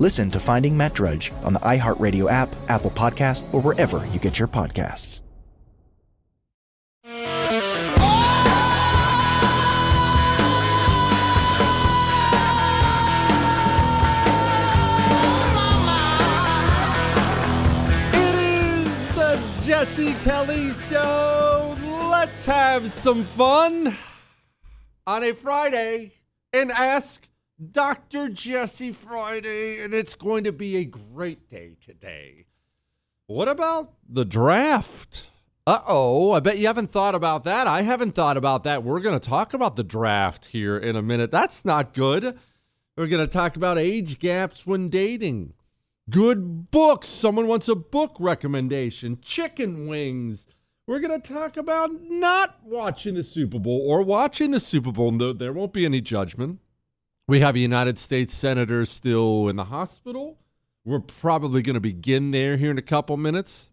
Listen to Finding Matt Drudge on the iHeartRadio app, Apple Podcast, or wherever you get your podcasts. It is the Jesse Kelly Show. Let's have some fun on a Friday and ask Dr. Jesse Friday, and it's going to be a great day today. What about the draft? Uh oh, I bet you haven't thought about that. I haven't thought about that. We're going to talk about the draft here in a minute. That's not good. We're going to talk about age gaps when dating. Good books. Someone wants a book recommendation. Chicken wings. We're going to talk about not watching the Super Bowl or watching the Super Bowl. No, there won't be any judgment. We have a United States Senator still in the hospital. We're probably going to begin there here in a couple minutes.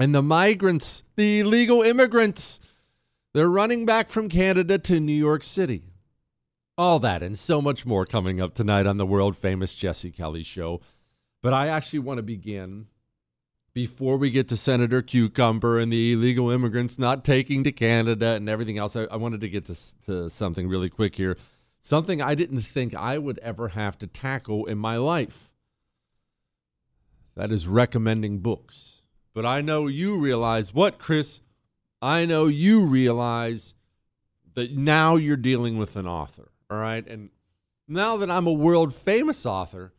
And the migrants, the illegal immigrants, they're running back from Canada to New York City. All that and so much more coming up tonight on the world famous Jesse Kelly show. But I actually want to begin before we get to Senator Cucumber and the illegal immigrants not taking to Canada and everything else. I, I wanted to get to, to something really quick here. Something I didn't think I would ever have to tackle in my life. That is recommending books. But I know you realize what, Chris? I know you realize that now you're dealing with an author, all right? And now that I'm a world famous author,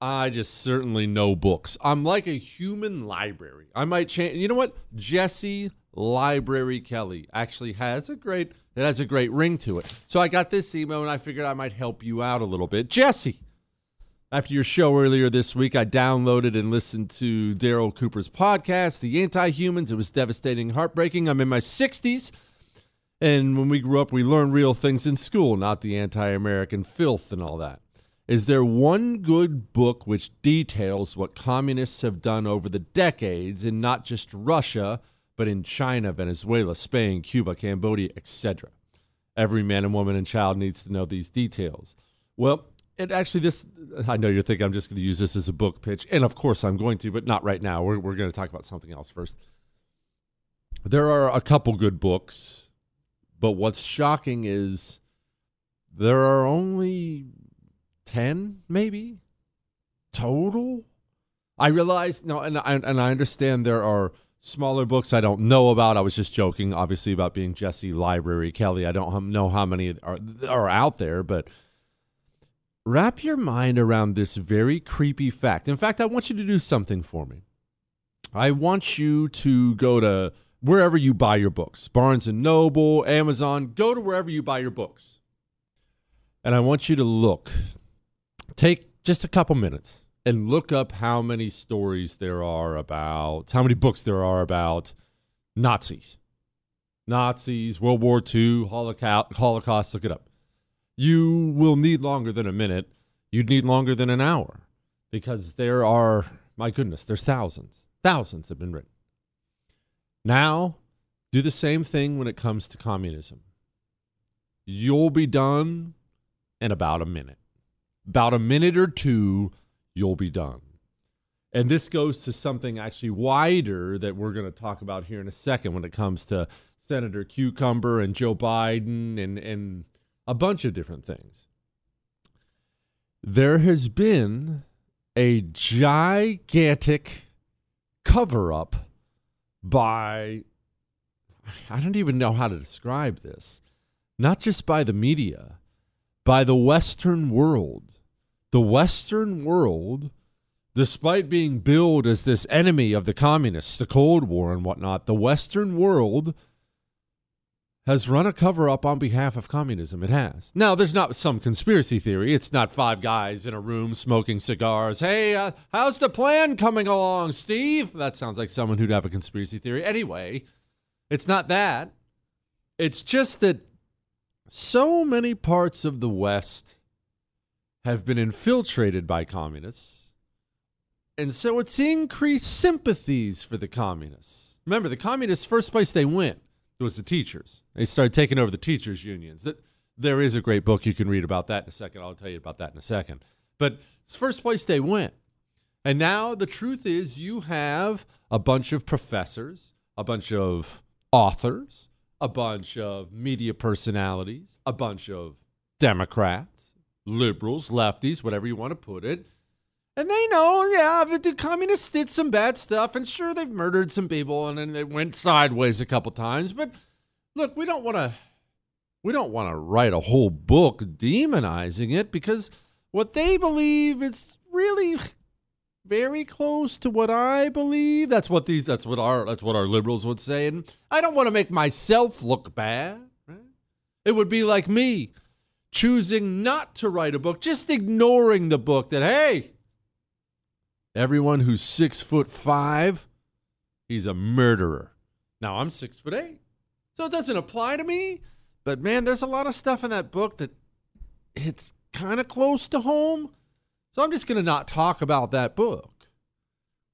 I just certainly know books. I'm like a human library. I might change. You know what? Jesse Library Kelly actually has a great it has a great ring to it. So I got this email and I figured I might help you out a little bit. Jesse, after your show earlier this week, I downloaded and listened to Darryl Cooper's podcast, The Anti Humans. It was devastating, heartbreaking. I'm in my 60s. And when we grew up, we learned real things in school, not the anti American filth and all that. Is there one good book which details what communists have done over the decades in not just Russia? But in China, Venezuela, Spain, Cuba, Cambodia, etc. Every man and woman and child needs to know these details. Well, it actually this I know you're thinking I'm just going to use this as a book pitch, and of course I'm going to, but not right now. We're we're going to talk about something else first. there are a couple good books, but what's shocking is there are only 10 maybe total. I realize no and I, and I understand there are smaller books I don't know about. I was just joking obviously about being Jesse Library Kelly. I don't know how many are are out there, but wrap your mind around this very creepy fact. In fact, I want you to do something for me. I want you to go to wherever you buy your books Barnes and Noble, Amazon, go to wherever you buy your books. And I want you to look, take just a couple minutes and look up how many stories there are about, how many books there are about Nazis. Nazis, World War II, Holocaust, Holocaust, look it up. You will need longer than a minute. You'd need longer than an hour because there are, my goodness, there's thousands. Thousands have been written. Now, do the same thing when it comes to communism. You'll be done in about a minute. About a minute or two, you'll be done. And this goes to something actually wider that we're going to talk about here in a second when it comes to Senator Cucumber and Joe Biden and, and a bunch of different things. There has been a gigantic cover up by, I don't even know how to describe this, not just by the media, by the Western world. The Western world, despite being billed as this enemy of the communists, the Cold War and whatnot, the Western world has run a cover up on behalf of communism. It has. Now, there's not some conspiracy theory. It's not five guys in a room smoking cigars. Hey, uh, how's the plan coming along, Steve? That sounds like someone who'd have a conspiracy theory. Anyway, it's not that. It's just that so many parts of the West have been infiltrated by communists. And so it's increased sympathies for the communists. Remember, the communists, first place they went was the teachers. They started taking over the teachers' unions. That there is a great book you can read about that in a second. I'll tell you about that in a second. But it's first place they went. And now the truth is you have a bunch of professors, a bunch of authors, a bunch of media personalities, a bunch of Democrats, liberals, lefties, whatever you want to put it. And they know, yeah, the communists did some bad stuff, and sure, they've murdered some people, and then they went sideways a couple times. But look, we don't want to, we don't want to write a whole book demonizing it because what they believe is really very close to what I believe. That's what these that's what our that's what our liberals would say. And I don't want to make myself look bad. Right? It would be like me choosing not to write a book, just ignoring the book that, hey, everyone who's six foot five, he's a murderer. Now I'm six foot eight. So it doesn't apply to me. But man, there's a lot of stuff in that book that it's kind of close to home. So I'm just going to not talk about that book.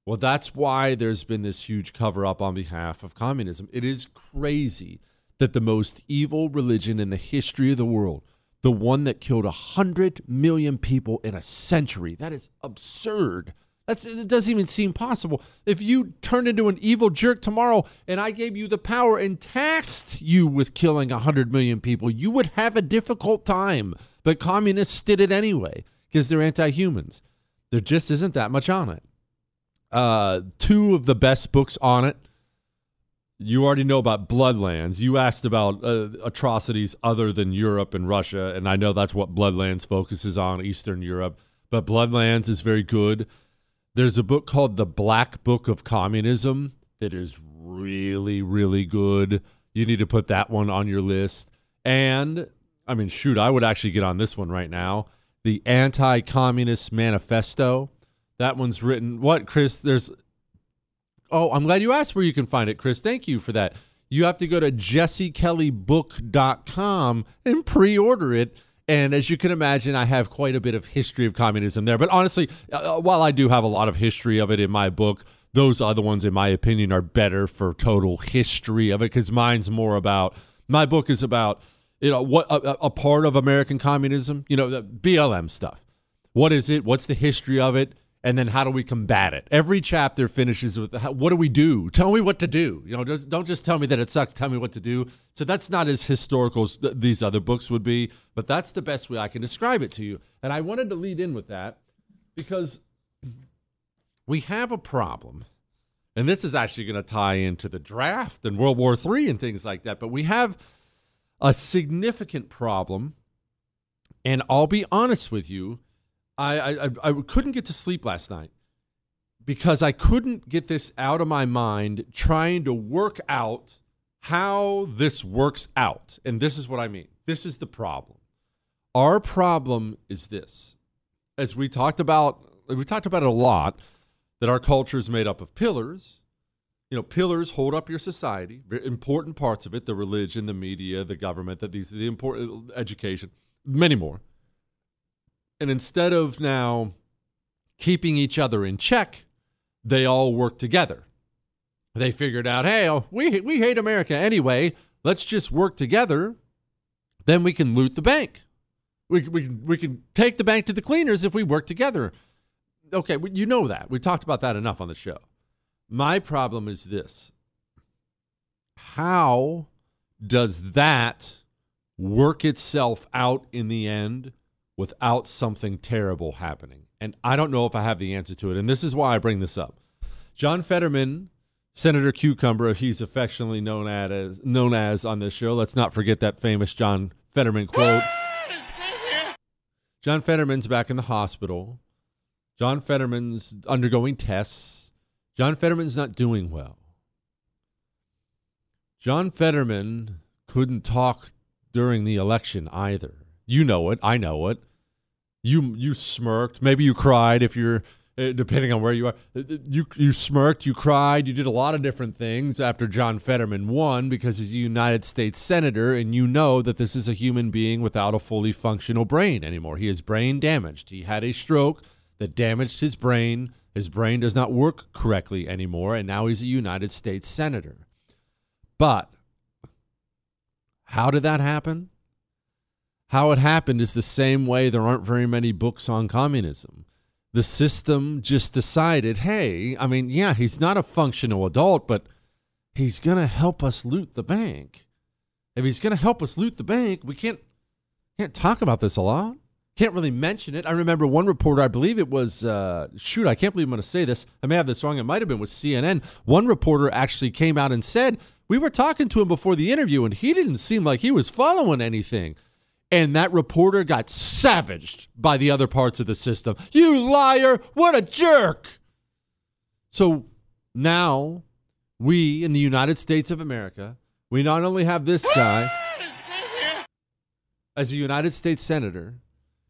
Well, that's why there's been this huge cover up on behalf of communism. It is crazy that the most evil religion in the history of the world, the one that killed 100 million people in a century, that is absurd. That's, it doesn't even seem possible. If you turned into an evil jerk tomorrow and I gave you the power and tasked you with killing 100 million people, you would have a difficult time. But communists did it anyway because they're anti humans. There just isn't that much on it. Uh, two of the best books on it. You already know about Bloodlands. You asked about uh, atrocities other than Europe and Russia, and I know that's what Bloodlands focuses on, Eastern Europe. But Bloodlands is very good. There's a book called The Black Book of Communism that is really, really good. You need to put that one on your list. And, I mean, shoot, I would actually get on this one right now the Anti Communist Manifesto. That one's written. What, Chris? There's. Oh, I'm glad you asked where you can find it, Chris. Thank you for that. You have to go to jessekellybook.com and pre order it. And as you can imagine, I have quite a bit of history of communism there. But honestly, uh, while I do have a lot of history of it in my book, those other ones, in my opinion, are better for total history of it because mine's more about. My book is about you know what a, a, part of American communism, you know the BLM stuff. What is it? What's the history of it? And then how do we combat it? Every chapter finishes with what do we do? Tell me what to do. You know, just, don't just tell me that it sucks. Tell me what to do. So that's not as historical as th- these other books would be, but that's the best way I can describe it to you. And I wanted to lead in with that because we have a problem. And this is actually going to tie into the draft and World War III and things like that. But we have a significant problem. And I'll be honest with you I, I, I couldn't get to sleep last night because I couldn't get this out of my mind trying to work out how this works out. And this is what I mean. This is the problem. Our problem is this. As we talked about, we talked about it a lot that our culture is made up of pillars. You know, pillars hold up your society, important parts of it, the religion, the media, the government, that these the important education, many more. And instead of now keeping each other in check, they all work together. They figured out, hey, oh, we, we hate America anyway. Let's just work together. Then we can loot the bank. We, we, we can take the bank to the cleaners if we work together. Okay, you know that. We talked about that enough on the show. My problem is this How does that work itself out in the end without something terrible happening? And I don't know if I have the answer to it. And this is why I bring this up. John Fetterman, Senator Cucumber, he's affectionately known as known as on this show. Let's not forget that famous John Fetterman quote. John Fetterman's back in the hospital. John Fetterman's undergoing tests. John Fetterman's not doing well. John Fetterman couldn't talk during the election either. You know it. I know it you you smirked. Maybe you cried if you're uh, depending on where you are. Uh, uh, you you smirked, you cried, you did a lot of different things after John Fetterman won because he's a United States senator, and you know that this is a human being without a fully functional brain anymore. He is brain damaged. He had a stroke that damaged his brain. His brain does not work correctly anymore, and now he's a United States senator. But how did that happen? How it happened is the same way there aren't very many books on communism. The system just decided, hey, I mean, yeah, he's not a functional adult, but he's going to help us loot the bank. If he's going to help us loot the bank, we can't can't talk about this a lot. Can't really mention it. I remember one reporter, I believe it was, uh, shoot, I can't believe I'm going to say this. I may have this wrong. It might have been with CNN. One reporter actually came out and said, we were talking to him before the interview, and he didn't seem like he was following anything and that reporter got savaged by the other parts of the system. You liar! What a jerk! So now we in the United States of America, we not only have this guy as a United States senator,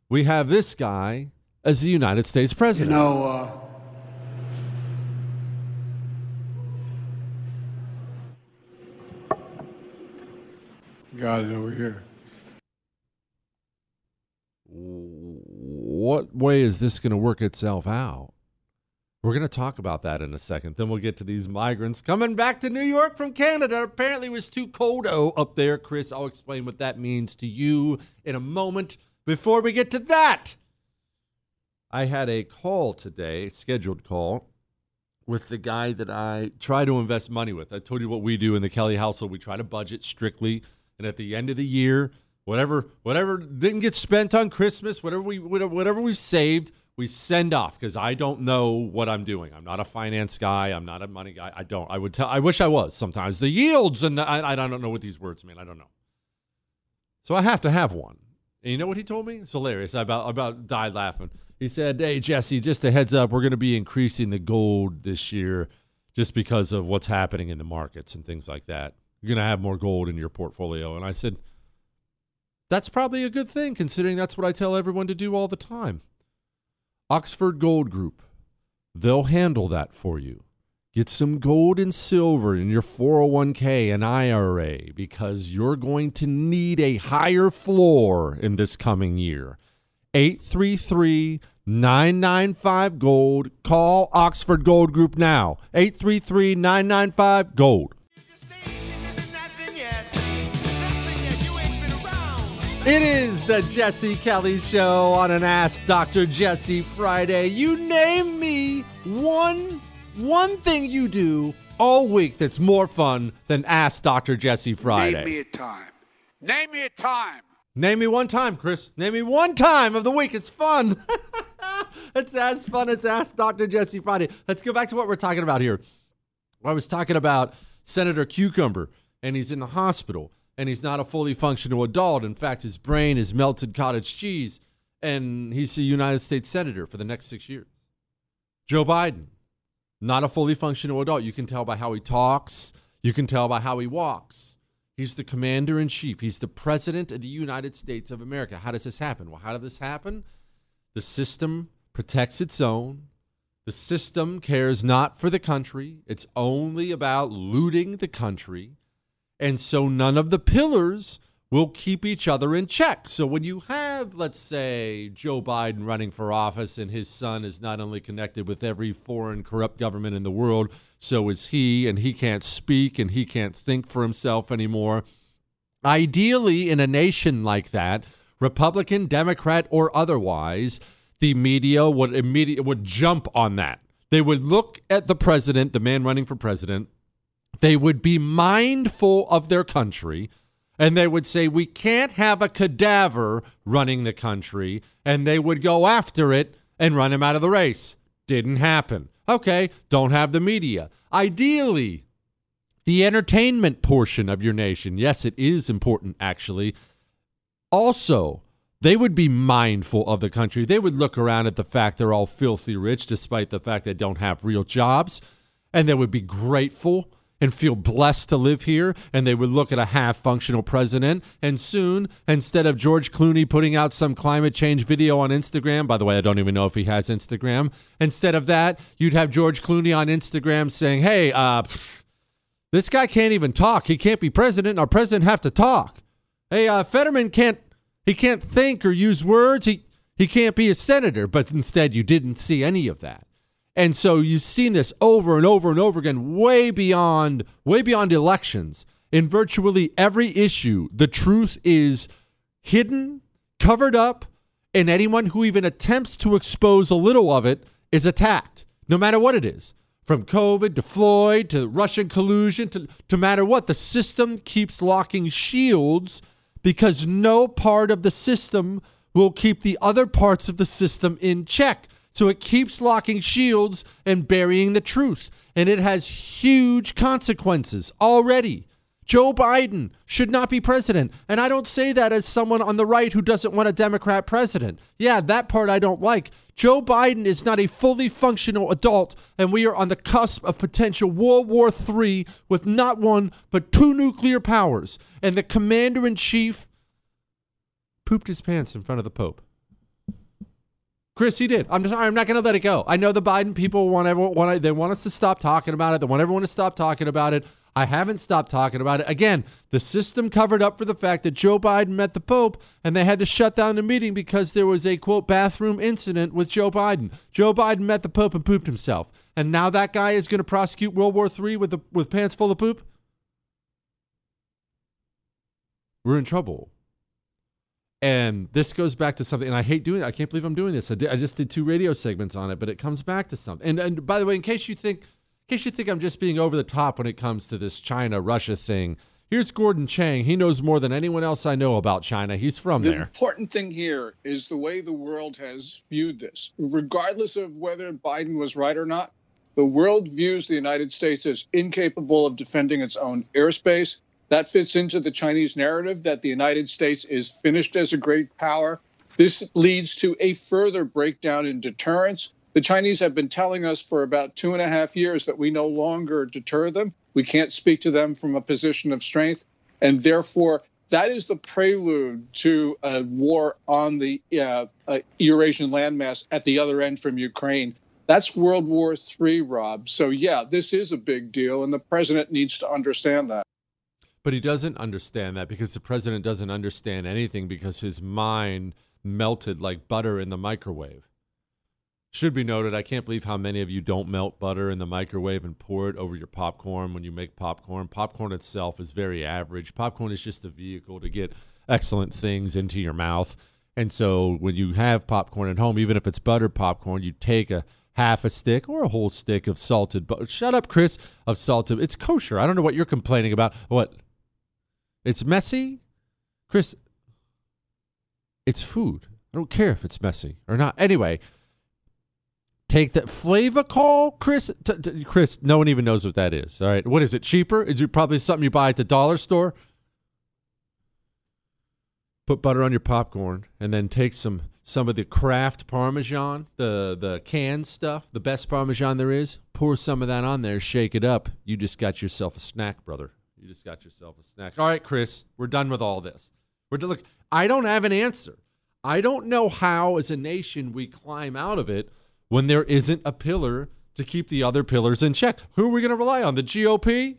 we have this guy as the United States president. You know, uh, is over here. What way is this going to work itself out? We're going to talk about that in a second. Then we'll get to these migrants coming back to New York from Canada. Apparently, it was too cold up there. Chris, I'll explain what that means to you in a moment. Before we get to that, I had a call today, scheduled call, with the guy that I try to invest money with. I told you what we do in the Kelly household. We try to budget strictly. And at the end of the year, whatever whatever didn't get spent on Christmas, whatever we whatever we saved, we send off because I don't know what I'm doing. I'm not a finance guy. I'm not a money guy. I don't. I would tell. I wish I was. Sometimes the yields and the, I, I don't know what these words mean. I don't know. So I have to have one. And you know what he told me? It's hilarious. I about about died laughing. He said, "Hey Jesse, just a heads up. We're going to be increasing the gold this year, just because of what's happening in the markets and things like that. You're going to have more gold in your portfolio." And I said that's probably a good thing, considering that's what I tell everyone to do all the time. Oxford Gold Group, they'll handle that for you. Get some gold and silver in your 401k and IRA because you're going to need a higher floor in this coming year. 833 995 Gold. Call Oxford Gold Group now. 833 995 Gold. It is the Jesse Kelly Show on an Ask Dr. Jesse Friday. You name me one one thing you do all week that's more fun than Ask Dr. Jesse Friday. Name me a time. Name me a time. Name me one time, Chris. Name me one time of the week. It's fun. it's as fun as Ask Dr. Jesse Friday. Let's go back to what we're talking about here. I was talking about Senator Cucumber, and he's in the hospital, and he's not a fully functional adult. In fact, his brain is melted cottage cheese, and he's a United States Senator for the next six years. Joe Biden, not a fully functional adult. You can tell by how he talks, you can tell by how he walks. He's the commander in chief. He's the president of the United States of America. How does this happen? Well, how did this happen? The system protects its own. The system cares not for the country. It's only about looting the country. And so none of the pillars will keep each other in check. So when you have, let's say, Joe Biden running for office and his son is not only connected with every foreign corrupt government in the world, so is he, and he can't speak and he can't think for himself anymore. Ideally, in a nation like that, Republican, Democrat, or otherwise, the media would immediately would jump on that. They would look at the president, the man running for president. They would be mindful of their country and they would say, We can't have a cadaver running the country. And they would go after it and run him out of the race. Didn't happen. Okay, don't have the media. Ideally, the entertainment portion of your nation, yes, it is important actually. Also, they would be mindful of the country. They would look around at the fact they're all filthy rich, despite the fact they don't have real jobs, and they would be grateful and feel blessed to live here. And they would look at a half functional president. And soon, instead of George Clooney putting out some climate change video on Instagram, by the way, I don't even know if he has Instagram, instead of that, you'd have George Clooney on Instagram saying, hey, uh, this guy can't even talk. He can't be president. Our president have to talk. Hey, uh, Fetterman can't he can't think or use words. He he can't be a senator. But instead, you didn't see any of that. And so you've seen this over and over and over again, way beyond way beyond elections. In virtually every issue, the truth is hidden, covered up, and anyone who even attempts to expose a little of it is attacked, no matter what it is. From COVID to Floyd to Russian collusion to, to matter what, the system keeps locking shields because no part of the system will keep the other parts of the system in check. So it keeps locking shields and burying the truth. And it has huge consequences already. Joe Biden should not be president. And I don't say that as someone on the right who doesn't want a Democrat president. Yeah, that part I don't like. Joe Biden is not a fully functional adult, and we are on the cusp of potential World War III with not one, but two nuclear powers. And the commander in chief pooped his pants in front of the Pope. Chris, he did. I'm just. I'm not going to let it go. I know the Biden people want everyone. Want, they want us to stop talking about it. They want everyone to stop talking about it. I haven't stopped talking about it. Again, the system covered up for the fact that Joe Biden met the Pope and they had to shut down the meeting because there was a quote bathroom incident with Joe Biden. Joe Biden met the Pope and pooped himself. And now that guy is going to prosecute World War III with, the, with pants full of poop? We're in trouble. And this goes back to something, and I hate doing it. I can't believe I'm doing this. I, did, I just did two radio segments on it, but it comes back to something. And, and by the way, in case you think – in case you think I'm just being over the top when it comes to this China Russia thing, here's Gordon Chang. He knows more than anyone else I know about China. He's from the there. The important thing here is the way the world has viewed this. Regardless of whether Biden was right or not, the world views the United States as incapable of defending its own airspace. That fits into the Chinese narrative that the United States is finished as a great power. This leads to a further breakdown in deterrence the Chinese have been telling us for about two and a half years that we no longer deter them. We can't speak to them from a position of strength. And therefore, that is the prelude to a war on the uh, uh, Eurasian landmass at the other end from Ukraine. That's World War III, Rob. So, yeah, this is a big deal, and the president needs to understand that. But he doesn't understand that because the president doesn't understand anything because his mind melted like butter in the microwave. Should be noted, I can't believe how many of you don't melt butter in the microwave and pour it over your popcorn when you make popcorn. Popcorn itself is very average. Popcorn is just a vehicle to get excellent things into your mouth. And so when you have popcorn at home, even if it's buttered popcorn, you take a half a stick or a whole stick of salted but shut up chris of salted it's kosher i don't know what you're complaining about what it's messy chris it's food i don't care if it's messy or not anyway take that Flavacol, Chris. T- t- Chris, no one even knows what that is. All right, what is it? Cheaper? Is it probably something you buy at the dollar store? Put butter on your popcorn, and then take some some of the Kraft Parmesan, the the canned stuff, the best Parmesan there is. Pour some of that on there, shake it up. You just got yourself a snack, brother. You just got yourself a snack. All right, Chris, we're done with all this. We're. Look, I don't have an answer. I don't know how, as a nation, we climb out of it when there isn't a pillar to keep the other pillars in check. Who are we going to rely on? The GOP?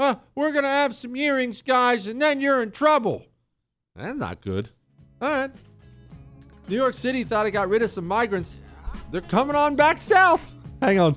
Huh, we're going to have some hearings, guys, and then you're in trouble. That's not good. All right. New York City thought it got rid of some migrants. They're coming on back south. Hang on.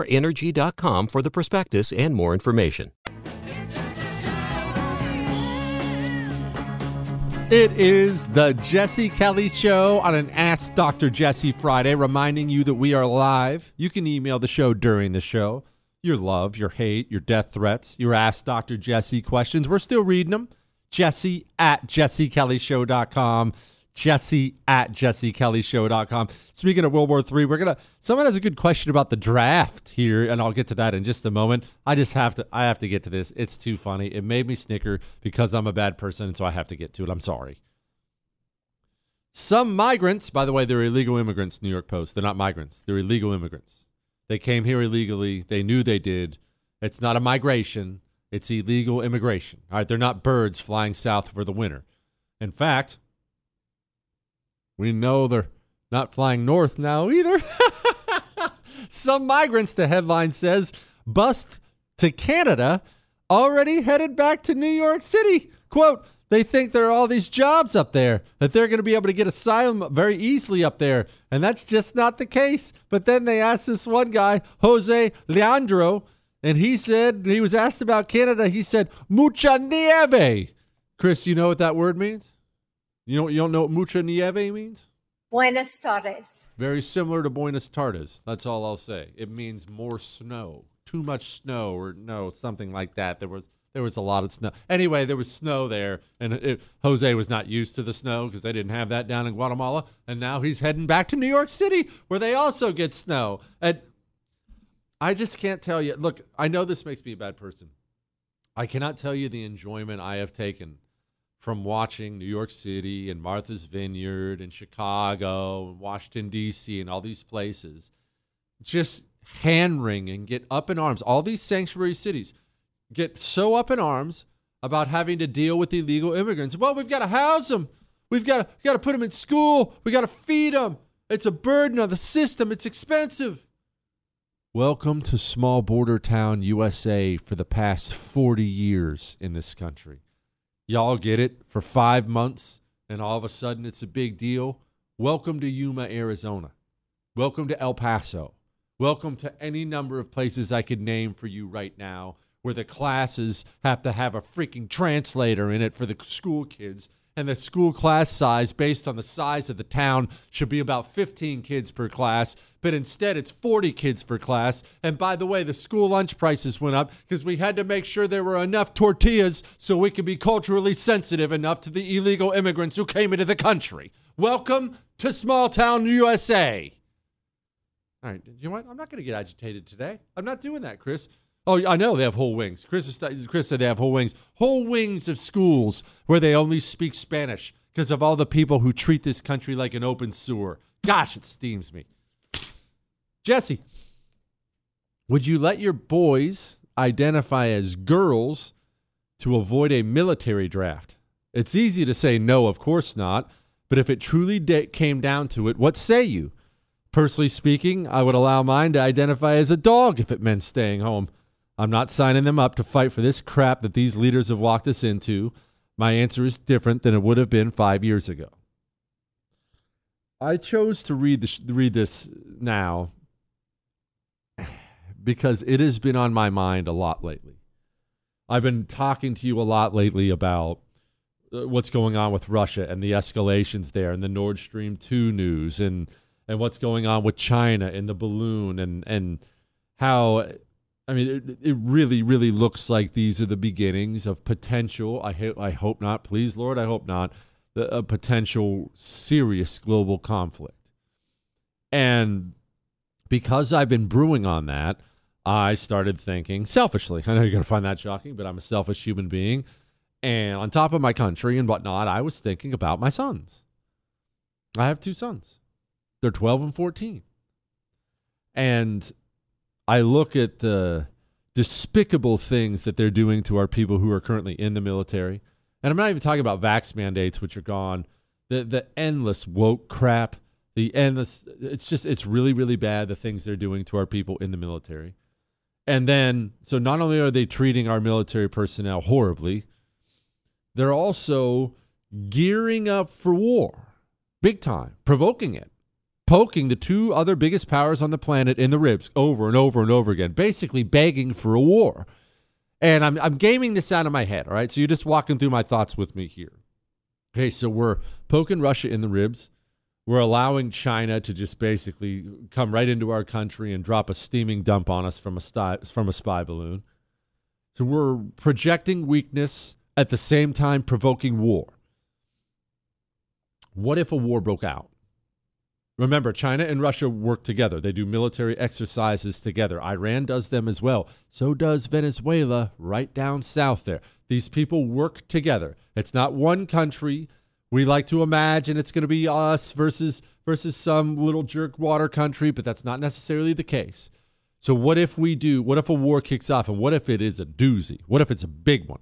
PowerEnergy.com for the prospectus and more information. It is the Jesse Kelly Show on an Ask Dr. Jesse Friday, reminding you that we are live. You can email the show during the show. Your love, your hate, your death threats, your Ask Dr. Jesse questions. We're still reading them. Jesse at jessekellyshow.com jesse at jessekellyshow.com. Speaking of World War III, we're gonna someone has a good question about the draft here, and I'll get to that in just a moment. I just have to I have to get to this. It's too funny. It made me snicker because I'm a bad person, and so I have to get to it. I'm sorry. Some migrants, by the way, they're illegal immigrants, New York Post. They're not migrants, they're illegal immigrants. They came here illegally. They knew they did. It's not a migration, it's illegal immigration. All right, they're not birds flying south for the winter. In fact, we know they're not flying north now either. Some migrants, the headline says, bust to Canada, already headed back to New York City. Quote, they think there are all these jobs up there, that they're going to be able to get asylum very easily up there. And that's just not the case. But then they asked this one guy, Jose Leandro, and he said, he was asked about Canada. He said, mucha nieve. Chris, you know what that word means? You don't, you don't know what mucha nieve means? Buenas tardes. Very similar to Buenos Tardes. That's all I'll say. It means more snow, too much snow, or no, something like that. There was there was a lot of snow. Anyway, there was snow there, and it, Jose was not used to the snow because they didn't have that down in Guatemala. And now he's heading back to New York City, where they also get snow. And I just can't tell you. Look, I know this makes me a bad person. I cannot tell you the enjoyment I have taken from watching New York City and Martha's Vineyard and Chicago and Washington, D.C., and all these places just hand wring and get up in arms. All these sanctuary cities get so up in arms about having to deal with illegal immigrants. Well, we've got to house them. We've got to, we've got to put them in school. We got to feed them. It's a burden on the system. It's expensive. Welcome to small border town USA for the past 40 years in this country. Y'all get it for five months, and all of a sudden it's a big deal. Welcome to Yuma, Arizona. Welcome to El Paso. Welcome to any number of places I could name for you right now where the classes have to have a freaking translator in it for the school kids and the school class size based on the size of the town should be about 15 kids per class, but instead it's 40 kids per class. And by the way, the school lunch prices went up because we had to make sure there were enough tortillas so we could be culturally sensitive enough to the illegal immigrants who came into the country. Welcome to small town USA. All right, you know what? I'm not going to get agitated today. I'm not doing that, Chris. Oh, I know they have whole wings. Chris, is, Chris said they have whole wings. Whole wings of schools where they only speak Spanish because of all the people who treat this country like an open sewer. Gosh, it steams me. Jesse, would you let your boys identify as girls to avoid a military draft? It's easy to say no, of course not. But if it truly de- came down to it, what say you? Personally speaking, I would allow mine to identify as a dog if it meant staying home. I'm not signing them up to fight for this crap that these leaders have walked us into. My answer is different than it would have been five years ago. I chose to read, this, read this now because it has been on my mind a lot lately. I've been talking to you a lot lately about uh, what's going on with Russia and the escalations there and the Nord Stream 2 news and and what's going on with China and the balloon and and how I mean, it, it really, really looks like these are the beginnings of potential. I, ho- I hope not. Please, Lord, I hope not. The, a potential serious global conflict. And because I've been brewing on that, I started thinking selfishly. I know you're going to find that shocking, but I'm a selfish human being. And on top of my country and whatnot, I was thinking about my sons. I have two sons, they're 12 and 14. And I look at the despicable things that they're doing to our people who are currently in the military. And I'm not even talking about vax mandates, which are gone. The the endless woke crap, the endless it's just it's really, really bad the things they're doing to our people in the military. And then so not only are they treating our military personnel horribly, they're also gearing up for war. Big time, provoking it poking the two other biggest powers on the planet in the ribs over and over and over again, basically begging for a war. And I'm, I'm gaming this out of my head, all right? So you're just walking through my thoughts with me here. Okay, so we're poking Russia in the ribs. We're allowing China to just basically come right into our country and drop a steaming dump on us from a, spy, from a spy balloon. So we're projecting weakness at the same time provoking war. What if a war broke out? Remember, China and Russia work together. They do military exercises together. Iran does them as well. So does Venezuela right down south there. These people work together. It's not one country. We like to imagine it's going to be us versus versus some little jerkwater country, but that's not necessarily the case. So what if we do? What if a war kicks off and what if it is a doozy? What if it's a big one?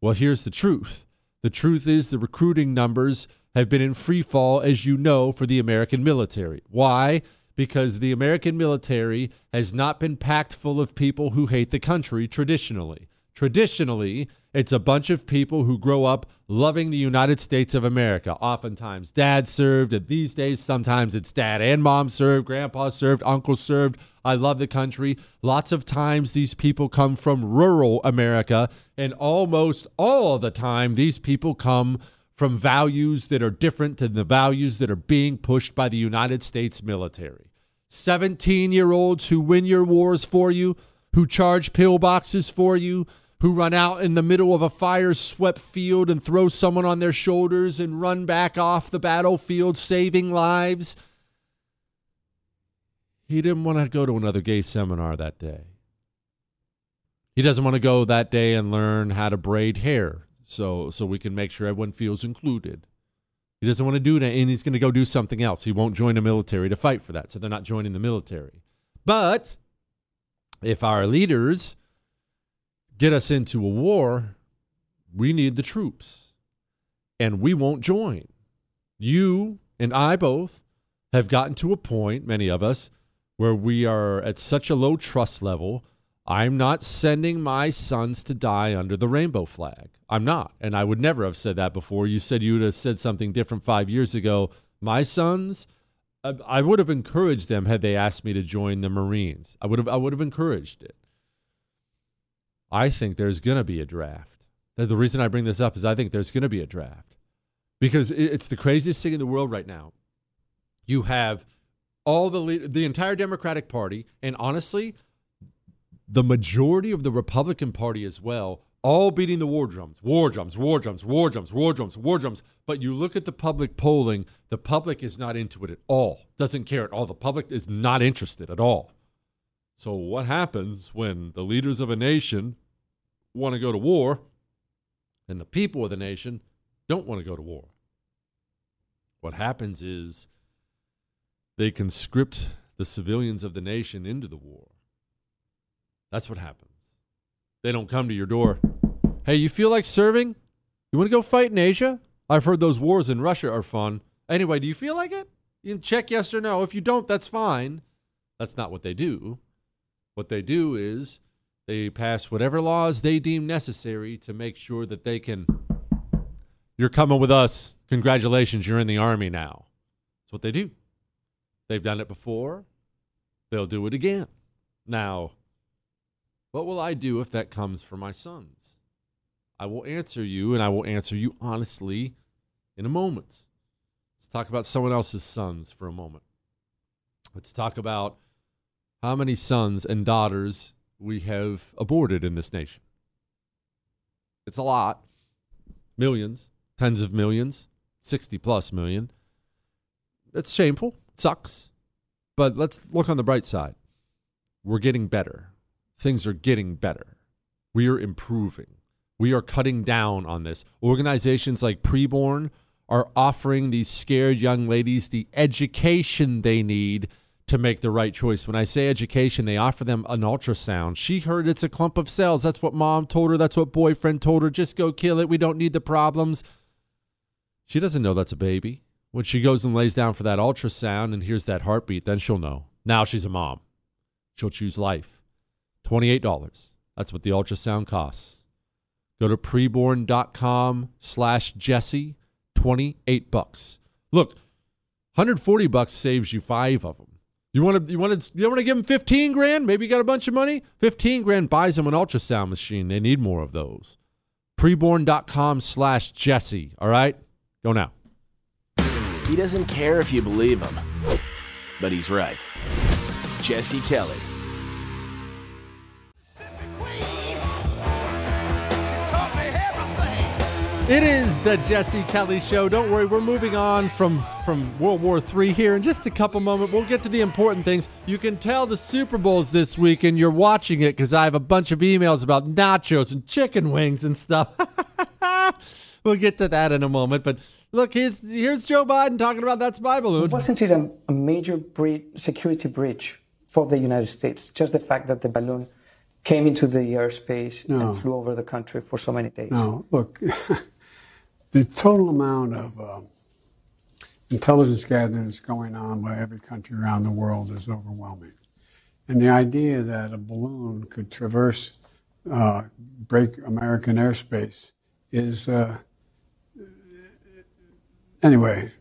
Well, here's the truth. The truth is the recruiting numbers have been in free fall, as you know, for the American military. Why? Because the American military has not been packed full of people who hate the country traditionally. Traditionally, it's a bunch of people who grow up loving the United States of America. Oftentimes, dad served, and these days, sometimes it's dad and mom served, grandpa served, uncle served. I love the country. Lots of times, these people come from rural America, and almost all the time, these people come from values that are different than the values that are being pushed by the United States military. 17 year olds who win your wars for you, who charge pillboxes for you, who run out in the middle of a fire swept field and throw someone on their shoulders and run back off the battlefield, saving lives. He didn't want to go to another gay seminar that day. He doesn't want to go that day and learn how to braid hair so so we can make sure everyone feels included. He doesn't want to do that, and he's going to go do something else. He won't join the military to fight for that, so they're not joining the military. But if our leaders get us into a war, we need the troops, and we won't join. You and I both have gotten to a point, many of us, where we are at such a low trust level I'm not sending my sons to die under the rainbow flag. I'm not. And I would never have said that before. You said you would have said something different five years ago. My sons, I would have encouraged them had they asked me to join the Marines. I would have I would have encouraged it. I think there's going to be a draft. The reason I bring this up is I think there's going to be a draft because it's the craziest thing in the world right now. You have all the the entire Democratic Party, and honestly, the majority of the Republican Party as well, all beating the war drums, war drums, war drums, war drums, war drums, war drums. But you look at the public polling, the public is not into it at all, doesn't care at all. The public is not interested at all. So, what happens when the leaders of a nation want to go to war and the people of the nation don't want to go to war? What happens is they conscript the civilians of the nation into the war. That's what happens. They don't come to your door. Hey, you feel like serving? You want to go fight in Asia? I've heard those wars in Russia are fun. Anyway, do you feel like it? You can check yes or no. If you don't, that's fine. That's not what they do. What they do is they pass whatever laws they deem necessary to make sure that they can. You're coming with us. Congratulations, you're in the army now. That's what they do. They've done it before. They'll do it again. Now, what will I do if that comes for my sons? I will answer you, and I will answer you honestly in a moment. Let's talk about someone else's sons for a moment. Let's talk about how many sons and daughters we have aborted in this nation. It's a lot. Millions, tens of millions, 60 plus million. It's shameful. It sucks. But let's look on the bright side. We're getting better things are getting better. We are improving. We are cutting down on this. Organizations like Preborn are offering these scared young ladies the education they need to make the right choice. When I say education, they offer them an ultrasound. She heard it's a clump of cells. That's what mom told her. That's what boyfriend told her. Just go kill it. We don't need the problems. She doesn't know that's a baby. When she goes and lays down for that ultrasound and hears that heartbeat, then she'll know. Now she's a mom. She'll choose life. $28. That's what the ultrasound costs. Go to preborn.com slash Jesse, 28 bucks. Look, 140 bucks saves you five of them. You want to you want to you want to give them 15 grand? Maybe you got a bunch of money? 15 grand buys them an ultrasound machine. They need more of those. Preborn.com slash Jesse. All right? Go now. He doesn't care if you believe him, but he's right. Jesse Kelly. It is the Jesse Kelly Show. Don't worry, we're moving on from, from World War III here in just a couple moments. We'll get to the important things. You can tell the Super Bowl's this week and you're watching it because I have a bunch of emails about nachos and chicken wings and stuff. we'll get to that in a moment. But look, here's, here's Joe Biden talking about that spy balloon. Wasn't it a, a major bre- security breach for the United States? Just the fact that the balloon came into the airspace No. and flew over the country for so many days. No, look, the total amount of um, intelligence gathering that's going on by every country around the world is overwhelming. And the idea that a balloon could traverse, uh, break American airspace is, uh, anyway,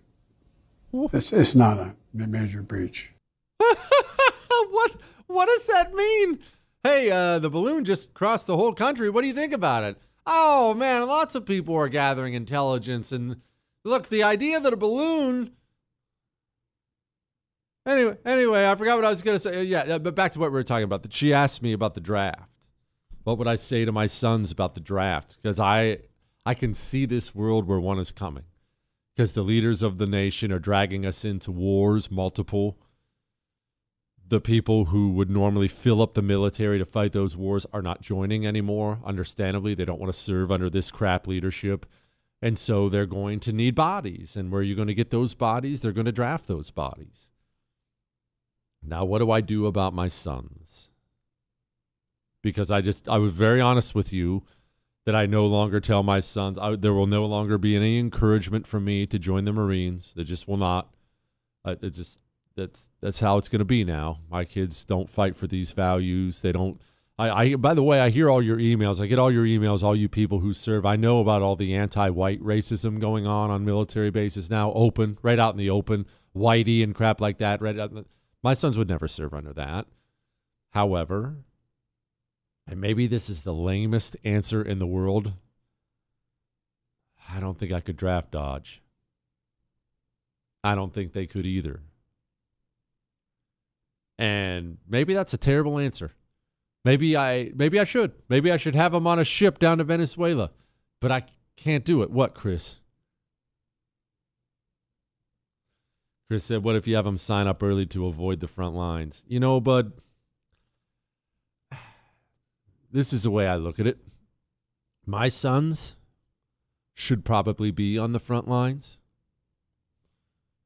it's, it's not a major breach. what what does that mean? Hey, uh, the balloon just crossed the whole country. What do you think about it? Oh man, lots of people are gathering intelligence and look, the idea that a balloon Anyway, anyway, I forgot what I was going to say. Yeah, but back to what we were talking about. That she asked me about the draft. What would I say to my sons about the draft? Because I I can see this world where one is coming. Because the leaders of the nation are dragging us into wars, multiple the people who would normally fill up the military to fight those wars are not joining anymore. Understandably, they don't want to serve under this crap leadership. And so they're going to need bodies. And where are you going to get those bodies? They're going to draft those bodies. Now, what do I do about my sons? Because I just, I was very honest with you that I no longer tell my sons, I, there will no longer be any encouragement from me to join the Marines. There just will not. It just, that's that's how it's going to be now. My kids don't fight for these values. They don't. I, I by the way, I hear all your emails. I get all your emails. All you people who serve. I know about all the anti-white racism going on on military bases now. Open, right out in the open, whitey and crap like that. Right. Out my sons would never serve under that. However, and maybe this is the lamest answer in the world. I don't think I could draft Dodge. I don't think they could either. And maybe that's a terrible answer. Maybe I maybe I should. Maybe I should have them on a ship down to Venezuela. But I can't do it. What, Chris? Chris said, "What if you have them sign up early to avoid the front lines?" You know, bud, this is the way I look at it. My sons should probably be on the front lines.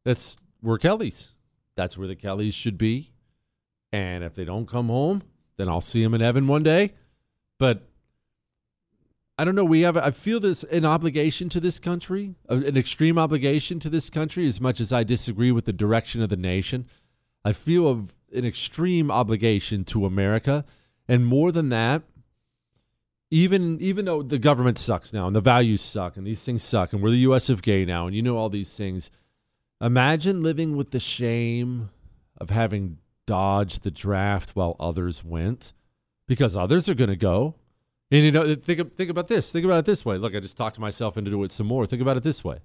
That's where Kelly's. That's where the Kellys should be. And if they don't come home, then I'll see them in heaven one day. But I don't know. We have, I feel there's an obligation to this country, an extreme obligation to this country, as much as I disagree with the direction of the nation. I feel of an extreme obligation to America. And more than that, even even though the government sucks now and the values suck and these things suck and we're the US of gay now and you know all these things, imagine living with the shame of having dodged the draft while others went because others are going to go. And you know, think think about this. Think about it this way. Look, I just talked myself into it some more. Think about it this way.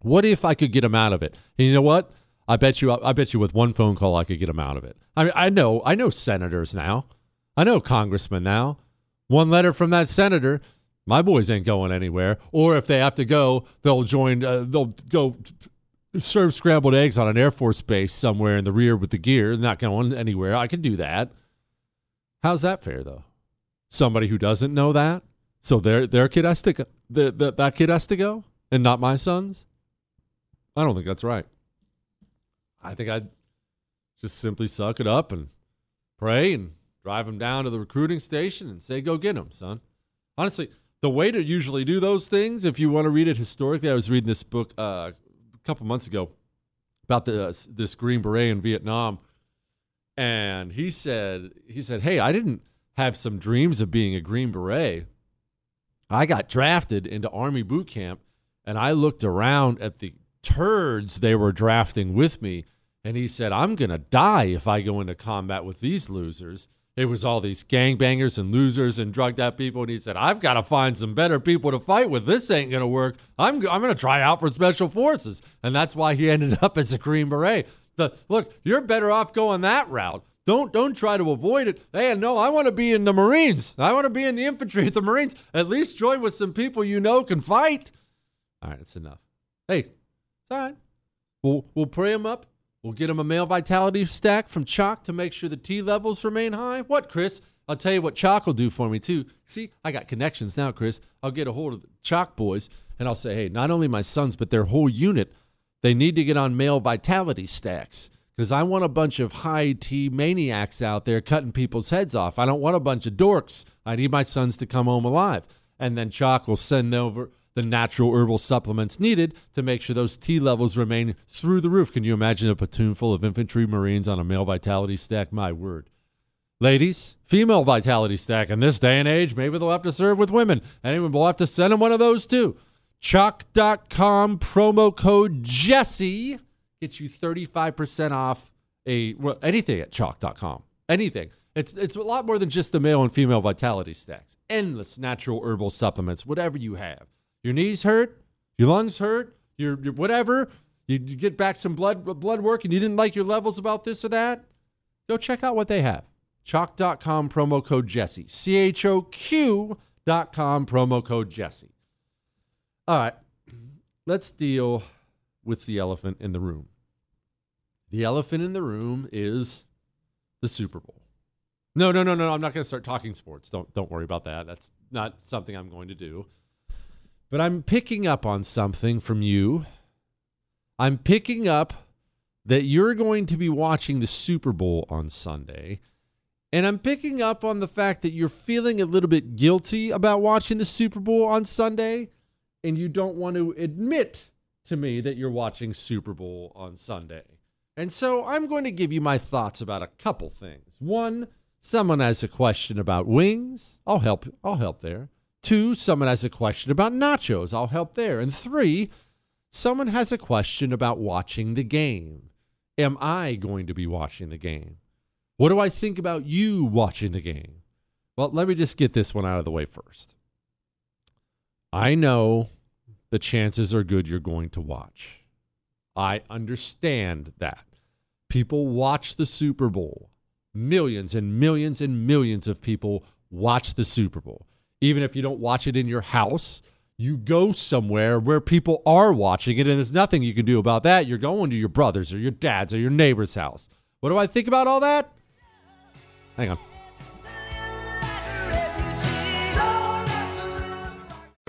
What if I could get them out of it? And you know what? I bet you. I bet you with one phone call, I could get them out of it. I mean, I know. I know senators now. I know congressmen now. One letter from that senator, my boys ain't going anywhere. Or if they have to go, they'll join. Uh, they'll go serve scrambled eggs on an Air Force base somewhere in the rear with the gear. Not going anywhere. I can do that. How's that fair though? Somebody who doesn't know that, so their their kid has to go, the, the, that kid has to go, and not my sons. I don't think that's right. I think I'd just simply suck it up and pray and drive him down to the recruiting station and say, go get him, son. Honestly, the way to usually do those things, if you want to read it historically, I was reading this book uh, couple months ago about the, uh, this Green Beret in Vietnam. And he said, he said, hey, I didn't have some dreams of being a Green Beret. I got drafted into Army boot camp and I looked around at the turds they were drafting with me. And he said, I'm going to die if I go into combat with these losers. It was all these gangbangers and losers and drugged out people. And he said, I've got to find some better people to fight with. This ain't going to work. I'm, I'm going to try out for special forces. And that's why he ended up as a Green Beret. The, look, you're better off going that route. Don't don't try to avoid it. Hey, no, I want to be in the Marines. I want to be in the infantry the Marines. At least join with some people you know can fight. All right, that's enough. Hey, it's all right. We'll we'll pray him up. We'll get him a male vitality stack from Choq to make sure the T levels remain high. What, Chris? I'll tell you what Choq will do for me too. See, I got connections now, Chris. I'll get a hold of the Choq boys and I'll say, hey, not only my sons, but their whole unit, they need to get on male vitality stacks because I want a bunch of high T maniacs out there cutting people's heads off. I don't want a bunch of dorks. I need my sons to come home alive. And then Choq will send over the natural herbal supplements needed to make sure those T levels remain through the roof. Can you imagine a platoon full of infantry Marines on a male vitality stack? My word. Ladies, female vitality stack in this day and age, maybe they'll have to serve with women. Anyway, we'll have to send them one of those too. Choq.com promo code Jesse gets you 35% off a well, anything at choq.com. Anything. It's it's a lot more than just the male and female vitality stacks. Endless natural herbal supplements, whatever you have. Your knees hurt, your lungs hurt, your, your whatever. You, you get back some blood blood work and you didn't like your levels about this or that. Go check out what they have. Choq.com promo code Jesse. C H O Q dot com promo code Jesse. All right, let's deal with the elephant in the room. The elephant in the room is the Super Bowl. No, no, no, no. I'm not going to start talking sports. Don't don't worry about that. That's not something I'm going to do. But I'm picking up on something from you. I'm picking up that you're going to be watching the Super Bowl on Sunday. And I'm picking up on the fact that you're feeling a little bit guilty about watching the Super Bowl on Sunday and you don't want to admit to me that you're watching Super Bowl on Sunday. And so I'm going to give you my thoughts about a couple things. One, someone has a question about wings. I'll help I'll help there. Two, someone has a question about nachos. I'll help there. And three, someone has a question about watching the game. Am I going to be watching the game? What do I think about you watching the game? Well, let me just get this one out of the way first. I know the chances are good you're going to watch. I understand that. People watch the Super Bowl. Millions and millions and millions of people watch the Super Bowl. Even if you don't watch it in your house, you go somewhere where people are watching it, and there's nothing you can do about that. You're going to your brother's or your dad's or your neighbor's house. What do I think about all that? Hang on.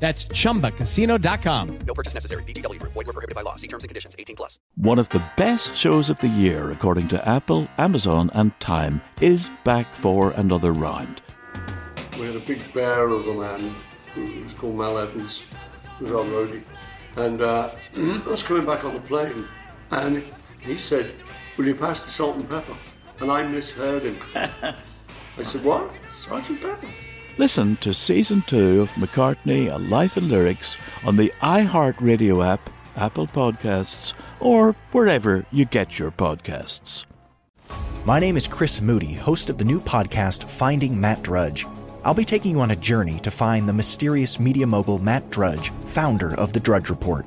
That's chumbacasino.com. No purchase necessary. VGW Group. Void were prohibited by law. See terms and conditions. 18 plus. One of the best shows of the year, according to Apple, Amazon, and Time, is back for another round. We had a big bear of a man who was called Mal Evans, who was our roadie. And uh, I was coming back on the plane, and he said, Will you pass the salt and pepper? And I misheard him. I said, What? Sergeant Pepper? Listen to season two of McCartney, A Life in Lyrics on the iHeartRadio app, Apple Podcasts, or wherever you get your podcasts. My name is Chris Moody, host of the new podcast Finding Matt Drudge. I'll be taking you on a journey to find the mysterious media mogul Matt Drudge, founder of The Drudge Report.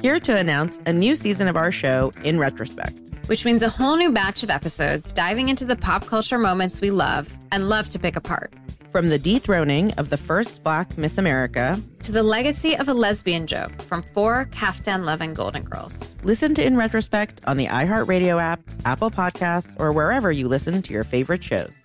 here to announce a new season of our show in retrospect which means a whole new batch of episodes diving into the pop culture moments we love and love to pick apart. From the dethroning of the first black Miss America to the legacy of a lesbian joke from four Kaftan loving Golden Girls. Listen to In Retrospect on the iHeartRadio app, Apple Podcasts, or wherever you listen to your favorite shows.